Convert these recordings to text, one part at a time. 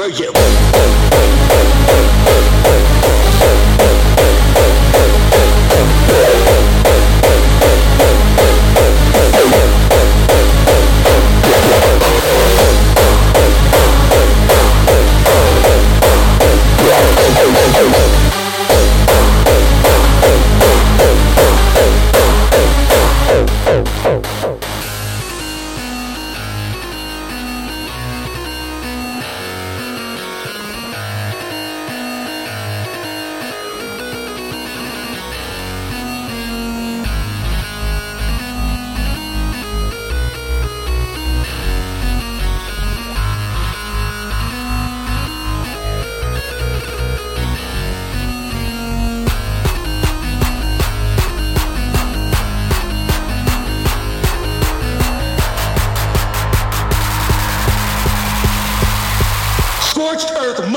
go, yeah.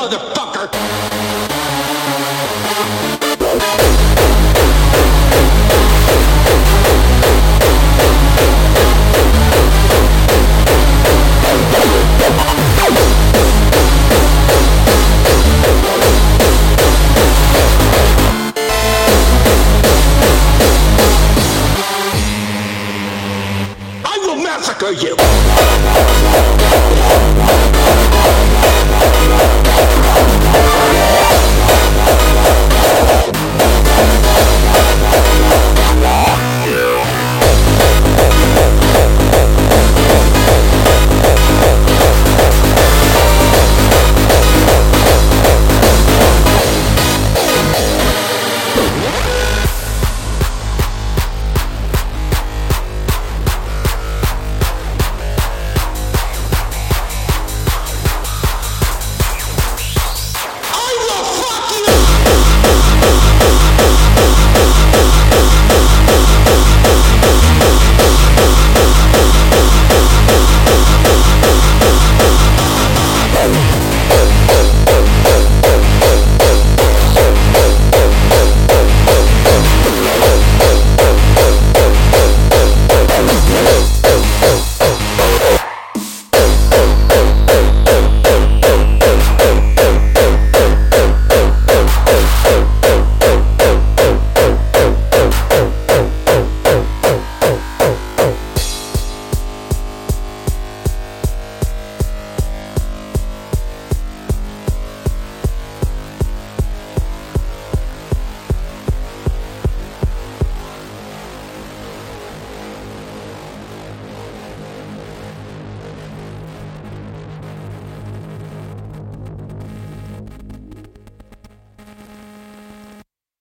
motherfucker! massacre you.